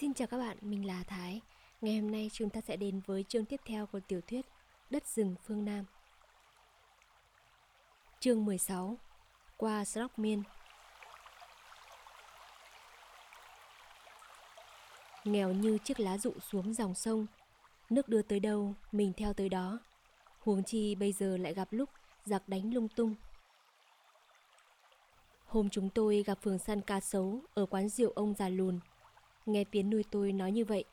Xin chào các bạn, mình là Thái. Ngày hôm nay chúng ta sẽ đến với chương tiếp theo của tiểu thuyết Đất rừng phương Nam. Chương 16 Qua Srockmiên Nghèo như chiếc lá rụng xuống dòng sông Nước đưa tới đâu, mình theo tới đó Huống chi bây giờ lại gặp lúc giặc đánh lung tung Hôm chúng tôi gặp phường săn cá sấu ở quán rượu ông già lùn Nghe tiếng nuôi tôi nói như vậy,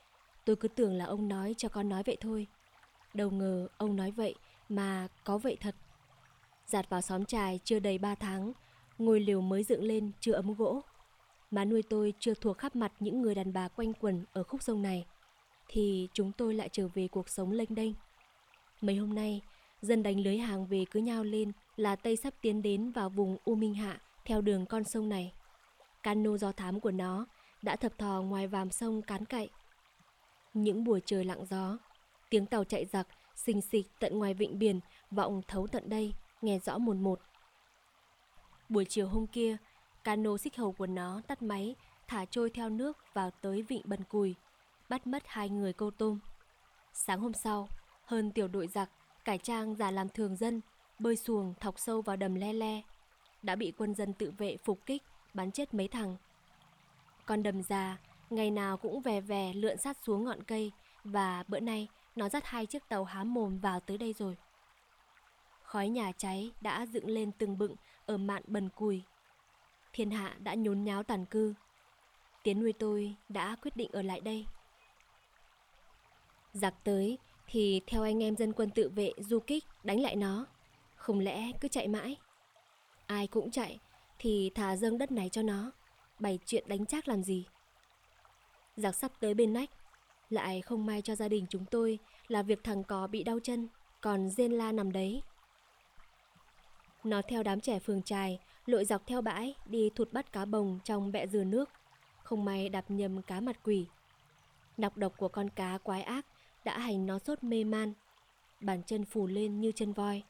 tôi cứ tưởng là ông nói cho con nói vậy thôi. Đâu ngờ ông nói vậy mà có vậy thật. Giạt vào xóm trài chưa đầy 3 tháng, ngôi liều mới dựng lên chưa ấm gỗ. Má nuôi tôi chưa thuộc khắp mặt những người đàn bà quanh quần ở khúc sông này, thì chúng tôi lại trở về cuộc sống lênh đênh. Mấy hôm nay, dân đánh lưới hàng về cứ nhao lên là Tây sắp tiến đến vào vùng U Minh Hạ theo đường con sông này. Cano do thám của nó đã thập thò ngoài vàm sông cán cậy. Những buổi trời lặng gió, tiếng tàu chạy giặc xình xịch tận ngoài vịnh biển vọng thấu tận đây, nghe rõ một một. Buổi chiều hôm kia, cano xích hầu của nó tắt máy, thả trôi theo nước vào tới vịnh Bần Cùi, bắt mất hai người câu tôm. Sáng hôm sau, hơn tiểu đội giặc, cải trang giả làm thường dân, bơi xuồng thọc sâu vào đầm le le, đã bị quân dân tự vệ phục kích, bắn chết mấy thằng. Con đầm già, ngày nào cũng về về lượn sát xuống ngọn cây và bữa nay nó dắt hai chiếc tàu há mồm vào tới đây rồi. Khói nhà cháy đã dựng lên từng bựng ở mạn bần cùi. Thiên hạ đã nhốn nháo tàn cư. Tiến nuôi tôi đã quyết định ở lại đây. Giặc tới thì theo anh em dân quân tự vệ du kích đánh lại nó. Không lẽ cứ chạy mãi? Ai cũng chạy thì thả dâng đất này cho nó bày chuyện đánh chác làm gì. Giặc sắp tới bên nách, lại không may cho gia đình chúng tôi là việc thằng có bị đau chân, còn rên la nằm đấy. Nó theo đám trẻ phường trài, lội dọc theo bãi đi thụt bắt cá bồng trong bẹ dừa nước. Không may đạp nhầm cá mặt quỷ. Nọc độc của con cá quái ác đã hành nó sốt mê man. Bàn chân phù lên như chân voi.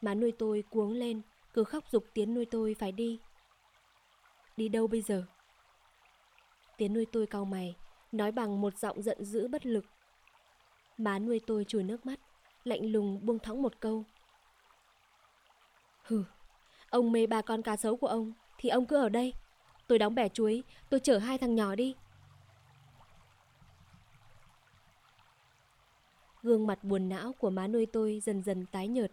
Má nuôi tôi cuống lên, cứ khóc dục tiến nuôi tôi phải đi. Đi đâu bây giờ? Tiến nuôi tôi cau mày, nói bằng một giọng giận dữ bất lực. Má nuôi tôi chùi nước mắt, lạnh lùng buông thõng một câu. Hừ, ông mê ba con cá sấu của ông, thì ông cứ ở đây. Tôi đóng bẻ chuối, tôi chở hai thằng nhỏ đi. Gương mặt buồn não của má nuôi tôi dần dần tái nhợt.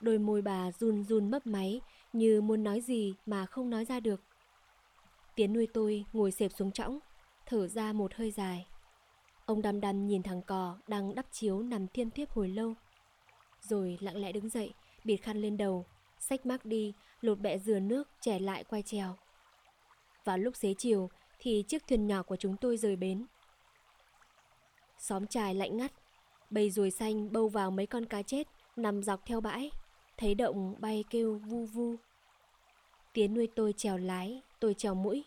Đôi môi bà run run mấp máy như muốn nói gì mà không nói ra được. Tiến nuôi tôi ngồi xẹp xuống trõng, thở ra một hơi dài. Ông đăm đăm nhìn thằng cò đang đắp chiếu nằm thiêm thiếp hồi lâu. Rồi lặng lẽ đứng dậy, bịt khăn lên đầu, xách mắc đi, lột bẹ dừa nước, trẻ lại quay trèo. Vào lúc xế chiều thì chiếc thuyền nhỏ của chúng tôi rời bến. Xóm trài lạnh ngắt, bầy ruồi xanh bâu vào mấy con cá chết nằm dọc theo bãi, thấy động bay kêu vu vu. Tiến nuôi tôi trèo lái, tôi trèo mũi.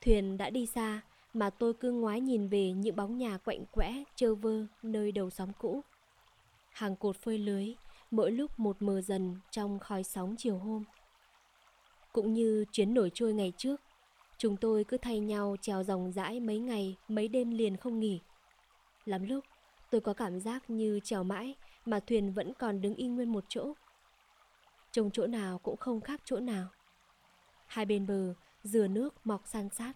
Thuyền đã đi xa mà tôi cứ ngoái nhìn về những bóng nhà quạnh quẽ, trơ vơ nơi đầu sóng cũ. Hàng cột phơi lưới, mỗi lúc một mờ dần trong khói sóng chiều hôm. Cũng như chuyến nổi trôi ngày trước, chúng tôi cứ thay nhau trèo dòng dãi mấy ngày, mấy đêm liền không nghỉ. Lắm lúc, tôi có cảm giác như trèo mãi mà thuyền vẫn còn đứng yên nguyên một chỗ. Trông chỗ nào cũng không khác chỗ nào. Hai bên bờ, dừa nước mọc san sát.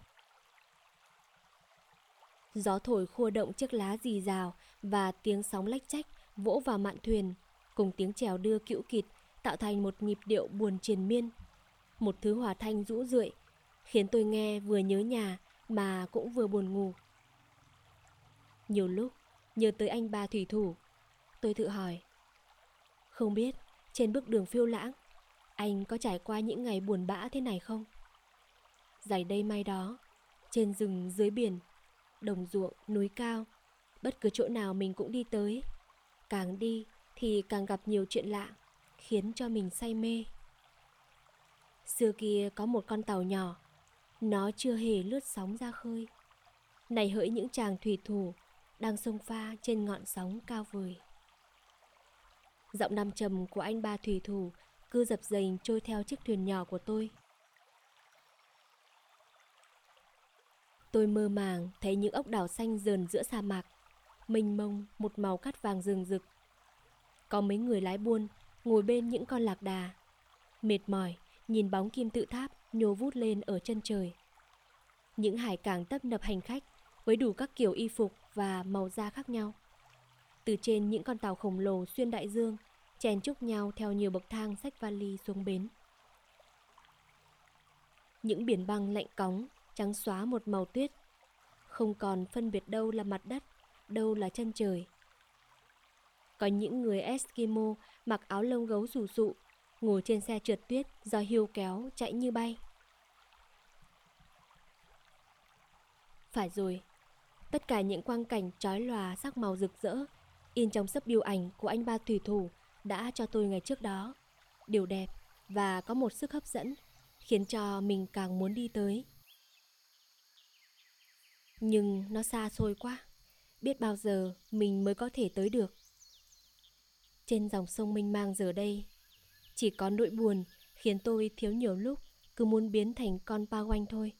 Gió thổi khua động chiếc lá rì rào và tiếng sóng lách chách vỗ vào mạn thuyền, cùng tiếng chèo đưa cữu kịt tạo thành một nhịp điệu buồn triền miên. Một thứ hòa thanh rũ rượi, khiến tôi nghe vừa nhớ nhà mà cũng vừa buồn ngủ. Nhiều lúc, nhớ tới anh ba thủy thủ, tôi tự hỏi. Không biết, trên bước đường phiêu lãng, anh có trải qua những ngày buồn bã thế này không? Dày đây mai đó, trên rừng dưới biển, đồng ruộng, núi cao, bất cứ chỗ nào mình cũng đi tới. Càng đi thì càng gặp nhiều chuyện lạ, khiến cho mình say mê. Xưa kia có một con tàu nhỏ, nó chưa hề lướt sóng ra khơi. Này hỡi những chàng thủy thủ đang sông pha trên ngọn sóng cao vời. Giọng nam trầm của anh ba thủy thủ cứ dập dềnh trôi theo chiếc thuyền nhỏ của tôi. Tôi mơ màng thấy những ốc đảo xanh dờn giữa sa mạc, mênh mông một màu cát vàng rừng rực. Có mấy người lái buôn ngồi bên những con lạc đà, mệt mỏi nhìn bóng kim tự tháp nhô vút lên ở chân trời. Những hải cảng tấp nập hành khách với đủ các kiểu y phục và màu da khác nhau. Từ trên những con tàu khổng lồ xuyên đại dương, chen chúc nhau theo nhiều bậc thang sách vali xuống bến. Những biển băng lạnh cóng, trắng xóa một màu tuyết, không còn phân biệt đâu là mặt đất, đâu là chân trời. Có những người Eskimo mặc áo lông gấu rủ rụ, ngồi trên xe trượt tuyết do hiu kéo chạy như bay. Phải rồi, tất cả những quang cảnh trói lòa sắc màu rực rỡ in trong sấp biểu ảnh của anh ba thủy thủ đã cho tôi ngày trước đó. Điều đẹp và có một sức hấp dẫn khiến cho mình càng muốn đi tới. Nhưng nó xa xôi quá, biết bao giờ mình mới có thể tới được. Trên dòng sông mênh mang giờ đây, chỉ có nỗi buồn khiến tôi thiếu nhiều lúc cứ muốn biến thành con pa quanh thôi.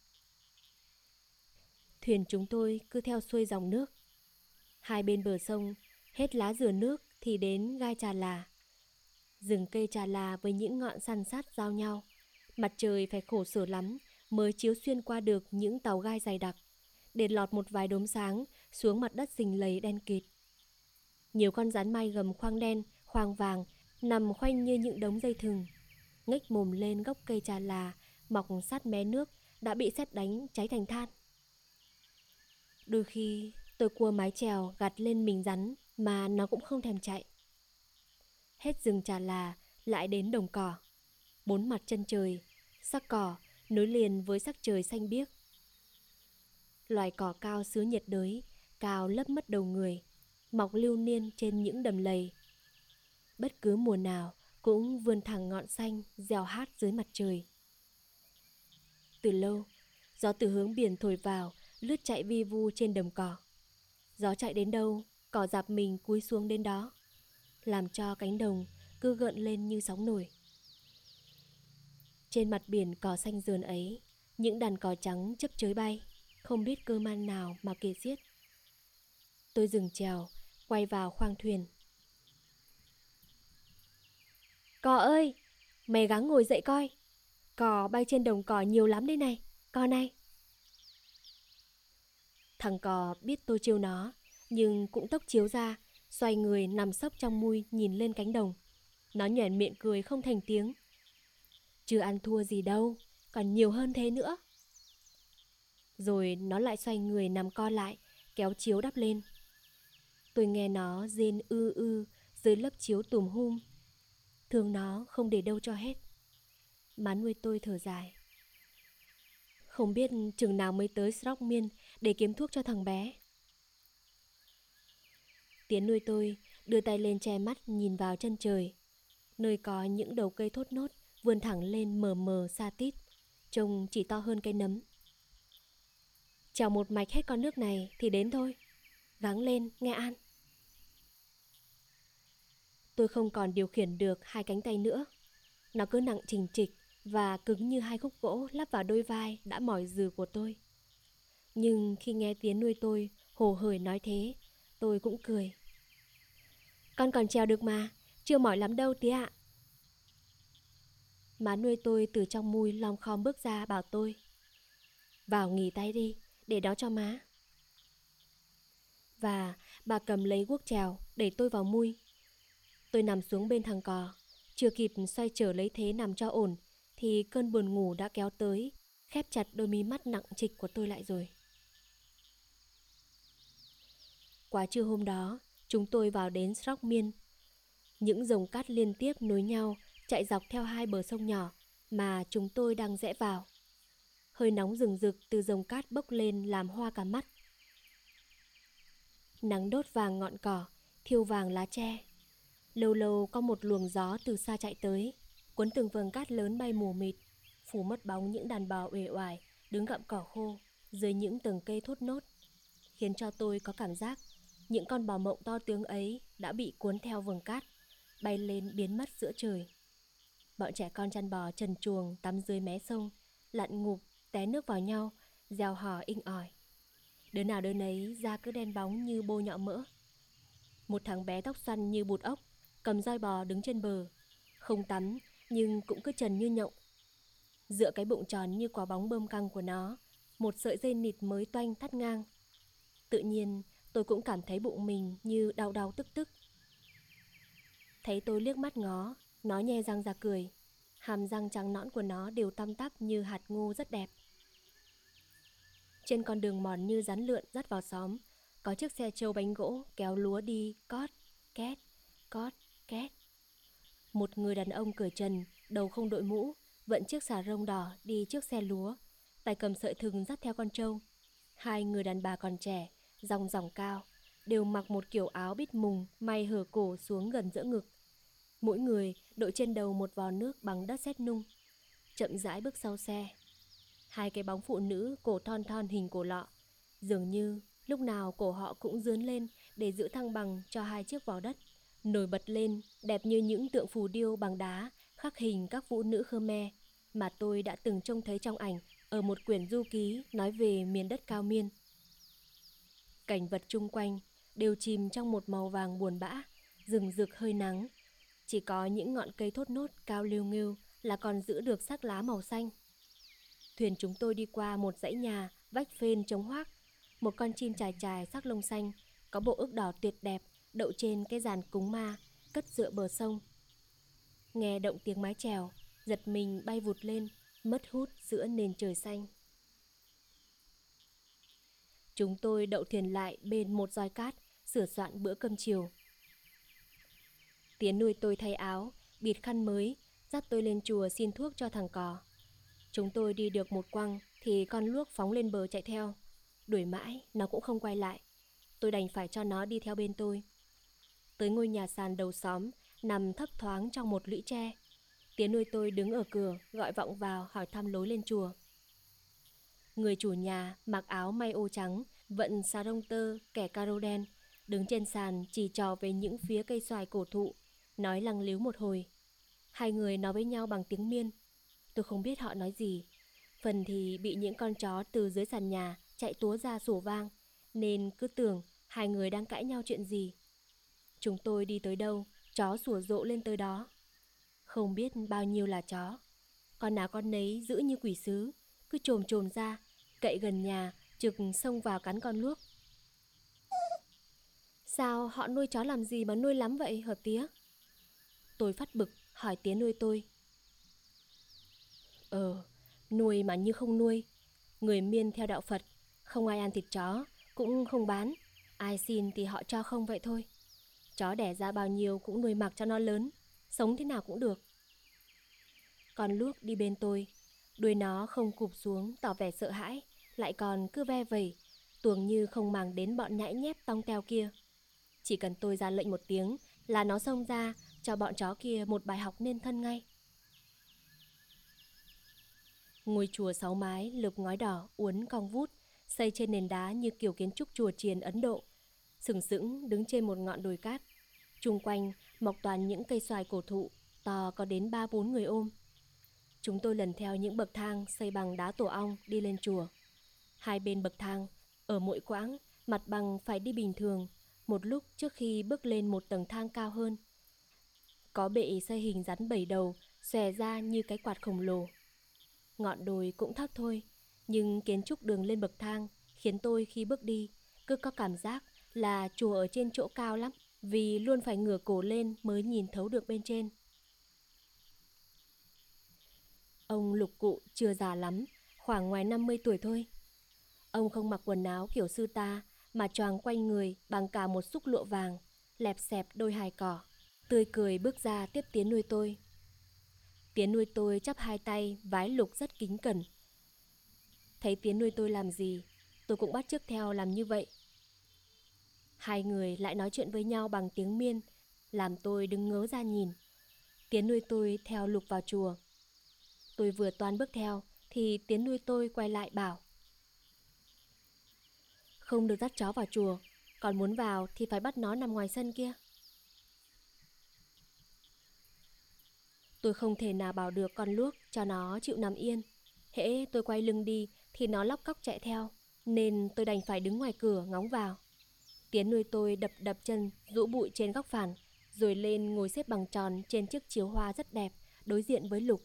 Thuyền chúng tôi cứ theo xuôi dòng nước. Hai bên bờ sông, hết lá dừa nước thì đến gai trà là. Rừng cây trà là với những ngọn săn sát giao nhau. Mặt trời phải khổ sở lắm mới chiếu xuyên qua được những tàu gai dày đặc, để lọt một vài đốm sáng xuống mặt đất rình lầy đen kịt. Nhiều con rắn mai gầm khoang đen, khoang vàng nằm khoanh như những đống dây thừng, ngách mồm lên gốc cây trà là mọc sát mé nước đã bị xét đánh cháy thành than. Đôi khi tôi cua mái chèo gạt lên mình rắn mà nó cũng không thèm chạy. Hết rừng trà là lại đến đồng cỏ. Bốn mặt chân trời, sắc cỏ nối liền với sắc trời xanh biếc. Loài cỏ cao xứ nhiệt đới, cao lấp mất đầu người, mọc lưu niên trên những đầm lầy. Bất cứ mùa nào cũng vươn thẳng ngọn xanh reo hát dưới mặt trời. Từ lâu, gió từ hướng biển thổi vào lướt chạy vi vu trên đầm cỏ. Gió chạy đến đâu, cỏ dạp mình cúi xuống đến đó, làm cho cánh đồng cứ gợn lên như sóng nổi. Trên mặt biển cỏ xanh dườn ấy, những đàn cỏ trắng chấp chới bay, không biết cơ man nào mà kề giết. Tôi dừng chèo, quay vào khoang thuyền. Cò ơi, mày gắng ngồi dậy coi. Cò bay trên đồng cỏ nhiều lắm đây này, cò này. Thằng cò biết tôi chiêu nó, nhưng cũng tốc chiếu ra, xoay người nằm sấp trong mui nhìn lên cánh đồng. Nó nhoẻn miệng cười không thành tiếng. Chưa ăn thua gì đâu, còn nhiều hơn thế nữa. Rồi nó lại xoay người nằm co lại, kéo chiếu đắp lên. Tôi nghe nó rên ư ư dưới lớp chiếu tùm hum. Thương nó không để đâu cho hết. Má nuôi tôi thở dài. Không biết chừng nào mới tới Srockmiên để kiếm thuốc cho thằng bé. Tiến nuôi tôi đưa tay lên che mắt nhìn vào chân trời, nơi có những đầu cây thốt nốt vươn thẳng lên mờ mờ xa tít, trông chỉ to hơn cây nấm. Chào một mạch hết con nước này thì đến thôi. Gắng lên, nghe An. Tôi không còn điều khiển được hai cánh tay nữa. Nó cứ nặng trình trịch và cứng như hai khúc gỗ lắp vào đôi vai đã mỏi dừ của tôi. Nhưng khi nghe tiếng nuôi tôi hồ hởi nói thế, tôi cũng cười. Con còn trèo được mà, chưa mỏi lắm đâu tía ạ. Má nuôi tôi từ trong mui lòng khom bước ra bảo tôi. Vào nghỉ tay đi, để đó cho má. Và bà cầm lấy guốc trèo để tôi vào mui. Tôi nằm xuống bên thằng cò, chưa kịp xoay trở lấy thế nằm cho ổn thì cơn buồn ngủ đã kéo tới, khép chặt đôi mí mắt nặng trịch của tôi lại rồi. Quá trưa hôm đó, chúng tôi vào đến Srockmiên. Những dòng cát liên tiếp nối nhau chạy dọc theo hai bờ sông nhỏ mà chúng tôi đang rẽ vào. Hơi nóng rừng rực từ dòng cát bốc lên làm hoa cả mắt. Nắng đốt vàng ngọn cỏ, thiêu vàng lá tre. Lâu lâu có một luồng gió từ xa chạy tới, cuốn từng vầng cát lớn bay mù mịt, phủ mất bóng những đàn bò uể oải đứng gặm cỏ khô dưới những tầng cây thốt nốt, khiến cho tôi có cảm giác những con bò mộng to tướng ấy đã bị cuốn theo vầng cát, bay lên biến mất giữa trời. Bọn trẻ con chăn bò trần chuồng tắm dưới mé sông, lặn ngụp, té nước vào nhau, gieo hò inh ỏi. Đứa nào đứa nấy da cứ đen bóng như bô nhọ mỡ. Một thằng bé tóc xoăn như bụt ốc, cầm roi bò đứng trên bờ. Không tắm, nhưng cũng cứ trần như nhộng. Dựa cái bụng tròn như quả bóng bơm căng của nó, một sợi dây nịt mới toanh thắt ngang. Tự nhiên, tôi cũng cảm thấy bụng mình như đau đau tức tức. Thấy tôi liếc mắt ngó, nó nhe răng ra cười. Hàm răng trắng nõn của nó đều tăm tắp như hạt ngô rất đẹp. Trên con đường mòn như rắn lượn dắt vào xóm, có chiếc xe trâu bánh gỗ kéo lúa đi cót, két, cót, két. Một người đàn ông cởi trần, đầu không đội mũ, vận chiếc xà rông đỏ đi trước xe lúa, tay cầm sợi thừng dắt theo con trâu. Hai người đàn bà còn trẻ, dòng dòng cao, đều mặc một kiểu áo bít mùng, may hở cổ xuống gần giữa ngực. Mỗi người đội trên đầu một vò nước bằng đất sét nung. Chậm rãi bước sau xe. Hai cái bóng phụ nữ cổ thon thon hình cổ lọ. Dường như lúc nào cổ họ cũng dướn lên để giữ thăng bằng cho hai chiếc vò đất. Nổi bật lên, đẹp như những tượng phù điêu bằng đá, khắc hình các phụ nữ Khmer mà tôi đã từng trông thấy trong ảnh ở một quyển du ký nói về miền đất cao miên. Cảnh vật chung quanh đều chìm trong một màu vàng buồn bã, rừng rực hơi nắng. Chỉ có những ngọn cây thốt nốt cao liêu nghêu là còn giữ được sắc lá màu xanh. Thuyền chúng tôi đi qua một dãy nhà vách phên trống hoác. Một con chim chài chài sắc lông xanh, có bộ ức đỏ tuyệt đẹp, đậu trên cái giàn cúng ma, cất dựa bờ sông. Nghe động tiếng mái chèo, giật mình bay vụt lên, mất hút giữa nền trời xanh. Chúng tôi đậu thuyền lại bên một roi cát, sửa soạn bữa cơm chiều. Tiến nuôi tôi thay áo, bịt khăn mới, dắt tôi lên chùa xin thuốc cho thằng cò. Chúng tôi đi được một quăng thì con luốc phóng lên bờ chạy theo. Đuổi mãi, nó cũng không quay lại. Tôi đành phải cho nó đi theo bên tôi. Tới ngôi nhà sàn đầu xóm, nằm thấp thoáng trong một lũy tre. Tiến nuôi tôi đứng ở cửa, gọi vọng vào hỏi thăm lối lên chùa. Người chủ nhà mặc áo may ô trắng, vận xà rông tơ, kẻ caro đen, đứng trên sàn chỉ trò về những phía cây xoài cổ thụ, nói lăng líu một hồi. Hai người nói với nhau bằng tiếng miên. Tôi không biết họ nói gì. Phần thì bị những con chó từ dưới sàn nhà chạy túa ra sủa vang, nên cứ tưởng hai người đang cãi nhau chuyện gì. Chúng tôi đi tới đâu, chó sủa rộ lên tới đó. Không biết bao nhiêu là chó. Con nào con nấy giữ như quỷ sứ, cứ trồm trồm ra, cậy gần nhà, trực xông vào cắn con luốc. Sao họ nuôi chó làm gì mà nuôi lắm vậy hả tía? Tôi phát bực, hỏi tía nuôi tôi. Ờ, nuôi mà như không nuôi. Người miên theo đạo Phật, không ai ăn thịt chó, cũng không bán. Ai xin thì họ cho không vậy thôi. Chó đẻ ra bao nhiêu cũng nuôi mặc cho nó lớn, sống thế nào cũng được. Con luốc đi bên tôi, đuôi nó không cụp xuống tỏ vẻ sợ hãi, lại còn cứ ve vẩy, tuồng như không màng đến bọn nhãi nhép tong teo kia. Chỉ cần tôi ra lệnh một tiếng là nó xông ra cho bọn chó kia một bài học nên thân ngay. Ngôi chùa sáu mái lợp ngói đỏ uốn cong vút, xây trên nền đá như kiểu kiến trúc chùa chiền Ấn Độ, sừng sững đứng trên một ngọn đồi cát. Trung quanh mọc toàn những cây xoài cổ thụ, to có đến ba bốn người ôm. Chúng tôi lần theo những bậc thang xây bằng đá tổ ong đi lên chùa. Hai bên bậc thang, ở mỗi quãng, mặt bằng phải đi bình thường, một lúc trước khi bước lên một tầng thang cao hơn. Có bệ xây hình rắn bảy đầu, xòe ra như cái quạt khổng lồ. Ngọn đồi cũng thấp thôi, nhưng kiến trúc đường lên bậc thang khiến tôi khi bước đi cứ có cảm giác là chùa ở trên chỗ cao lắm vì luôn phải ngửa cổ lên mới nhìn thấu được bên trên. Ông lục cụ chưa già lắm, khoảng ngoài 50 tuổi thôi. Ông không mặc quần áo kiểu sư ta mà choàng quanh người bằng cả một xúc lụa vàng, lẹp xẹp đôi hài cỏ. Tươi cười bước ra tiếp tiến nuôi tôi. Tiến nuôi tôi chắp hai tay, vái lục rất kính cẩn. Thấy tiến nuôi tôi làm gì, tôi cũng bắt chước theo làm như vậy. Hai người lại nói chuyện với nhau bằng tiếng miên, làm tôi đứng ngớ ra nhìn. Tiến nuôi tôi theo lục vào chùa. Tôi vừa toan bước theo, thì tiến nuôi tôi quay lại bảo. Không được dắt chó vào chùa, còn muốn vào thì phải bắt nó nằm ngoài sân kia. Tôi không thể nào bảo được con luốc cho nó chịu nằm yên. Hễ tôi quay lưng đi thì nó lóc cóc chạy theo, nên tôi đành phải đứng ngoài cửa ngóng vào. Tiến nuôi tôi đập đập chân, rũ bụi trên góc phản, rồi lên ngồi xếp bằng tròn trên chiếc chiếu hoa rất đẹp, đối diện với Lục.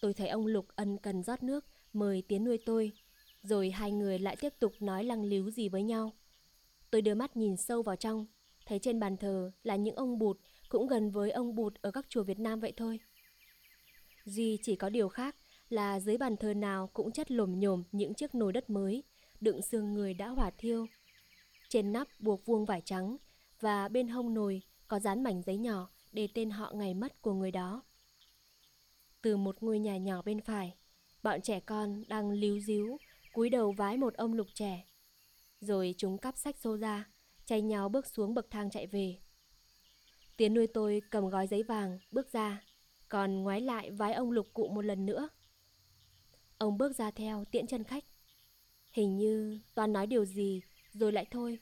Tôi thấy ông Lục ân cần rót nước, mời Tiến nuôi tôi, rồi hai người lại tiếp tục nói lăng líu gì với nhau. Tôi đưa mắt nhìn sâu vào trong, thấy trên bàn thờ là những ông bụt cũng gần với ông bụt ở các chùa Việt Nam vậy thôi. Duy chỉ có điều khác là dưới bàn thờ nào cũng chất lồm nhồm những chiếc nồi đất mới, đựng xương người đã hỏa thiêu. Trên nắp buộc vuông vải trắng và bên hông nồi có dán mảnh giấy nhỏ để tên họ ngày mất của người đó. Từ một ngôi nhà nhỏ bên phải, bọn trẻ con đang líu díu cúi đầu vái một ông lục trẻ. Rồi chúng cắp sách xô ra, chay nhau bước xuống bậc thang chạy về. Tiến nuôi tôi cầm gói giấy vàng, bước ra, còn ngoái lại vái ông lục cụ một lần nữa. Ông bước ra theo tiễn chân khách. Hình như toàn nói điều gì rồi lại thôi.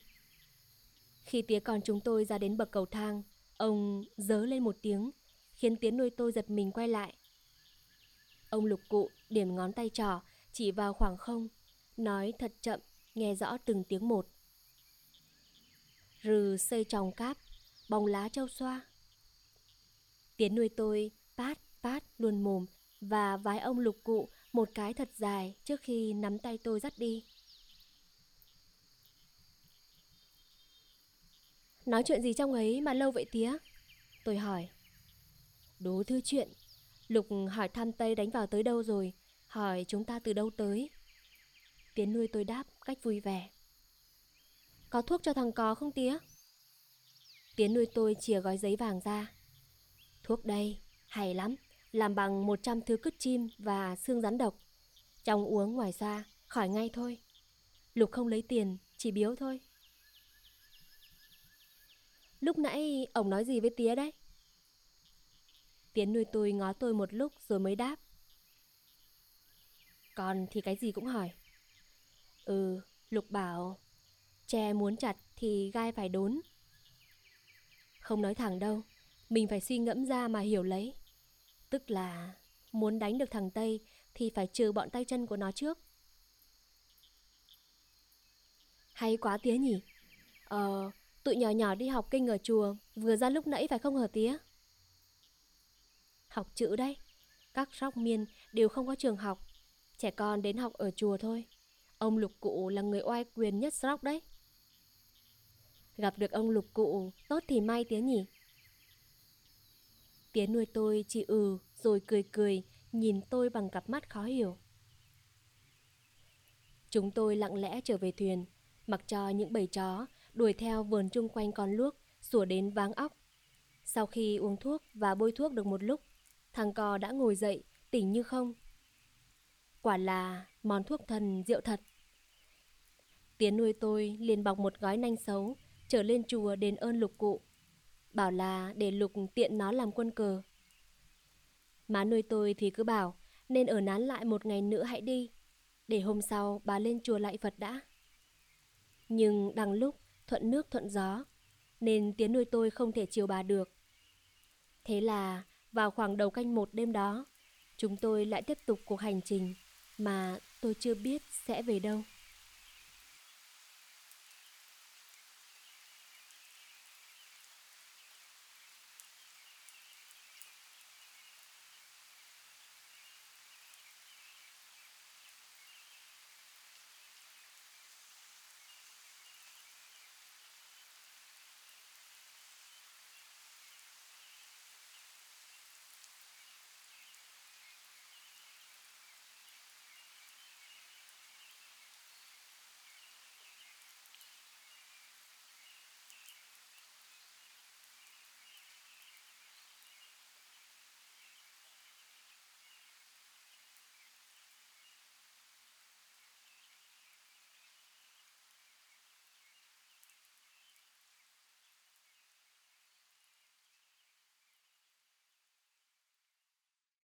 Khi tía con chúng tôi ra đến bậc cầu thang, ông dớ lên một tiếng, khiến tiến nuôi tôi giật mình quay lại. Ông lục cụ điểm ngón tay trỏ chỉ vào khoảng không, nói thật chậm, nghe rõ từng tiếng một. Rừ xây tròng cáp, bóng lá châu xoa. Tiến nuôi tôi pát pát luôn mồm và vái ông lục cụ một cái thật dài trước khi nắm tay tôi dắt đi. Nói chuyện gì trong ấy mà lâu vậy tía? Tôi hỏi. Đố thư chuyện. Lục hỏi thăm Tây đánh vào tới đâu rồi, hỏi chúng ta từ đâu tới. Tiến nuôi tôi đáp cách vui vẻ. Có thuốc cho thằng có không tía? Tiến nuôi tôi chìa gói giấy vàng ra. Thuốc đây, hay lắm, làm bằng 100 thứ cứt chim và xương rắn độc. Trong uống ngoài xa, khỏi ngay thôi. Lục không lấy tiền, chỉ biếu thôi. Lúc nãy ông nói gì với tía đấy? Tiến nuôi tôi ngó tôi một lúc rồi mới đáp. Còn thì cái gì cũng hỏi. Ừ, Lục bảo, tre muốn chặt thì gai phải đốn. Không nói thẳng đâu, mình phải suy ngẫm ra mà hiểu lấy. Tức là muốn đánh được thằng Tây thì phải trừ bọn tay chân của nó trước. Hay quá tía nhỉ? Ờ, tụi nhỏ nhỏ đi học kinh ở chùa vừa ra lúc nãy phải không hở tía? Học chữ đấy. Các sóc miên đều không có trường học. Trẻ con đến học ở chùa thôi. Ông lục cụ là người oai quyền nhất sóc đấy. Gặp được ông lục cụ tốt thì may tía nhỉ? Tía nuôi tôi chỉ ừ rồi cười cười nhìn tôi bằng cặp mắt khó hiểu. Chúng tôi lặng lẽ trở về thuyền, mặc cho những bầy chó đuổi theo vườn chung quanh con luốc, sủa đến váng óc. Sau khi uống thuốc và bôi thuốc được một lúc, thằng cò đã ngồi dậy, tỉnh như không. Quả là món thuốc thần rượu thật. Tiến nuôi tôi liền bọc một gói nanh xấu, trở lên chùa đền ơn lục cụ. Bảo là để lục tiện nó làm quân cờ. Má nuôi tôi thì cứ bảo nên ở nán lại một ngày nữa hãy đi, để hôm sau bà lên chùa lại Phật đã. Nhưng đằng lúc thuận nước thuận gió, nên tiến nuôi tôi không thể chiều bà được. Thế là vào khoảng đầu canh một đêm đó, chúng tôi lại tiếp tục cuộc hành trình mà tôi chưa biết sẽ về đâu.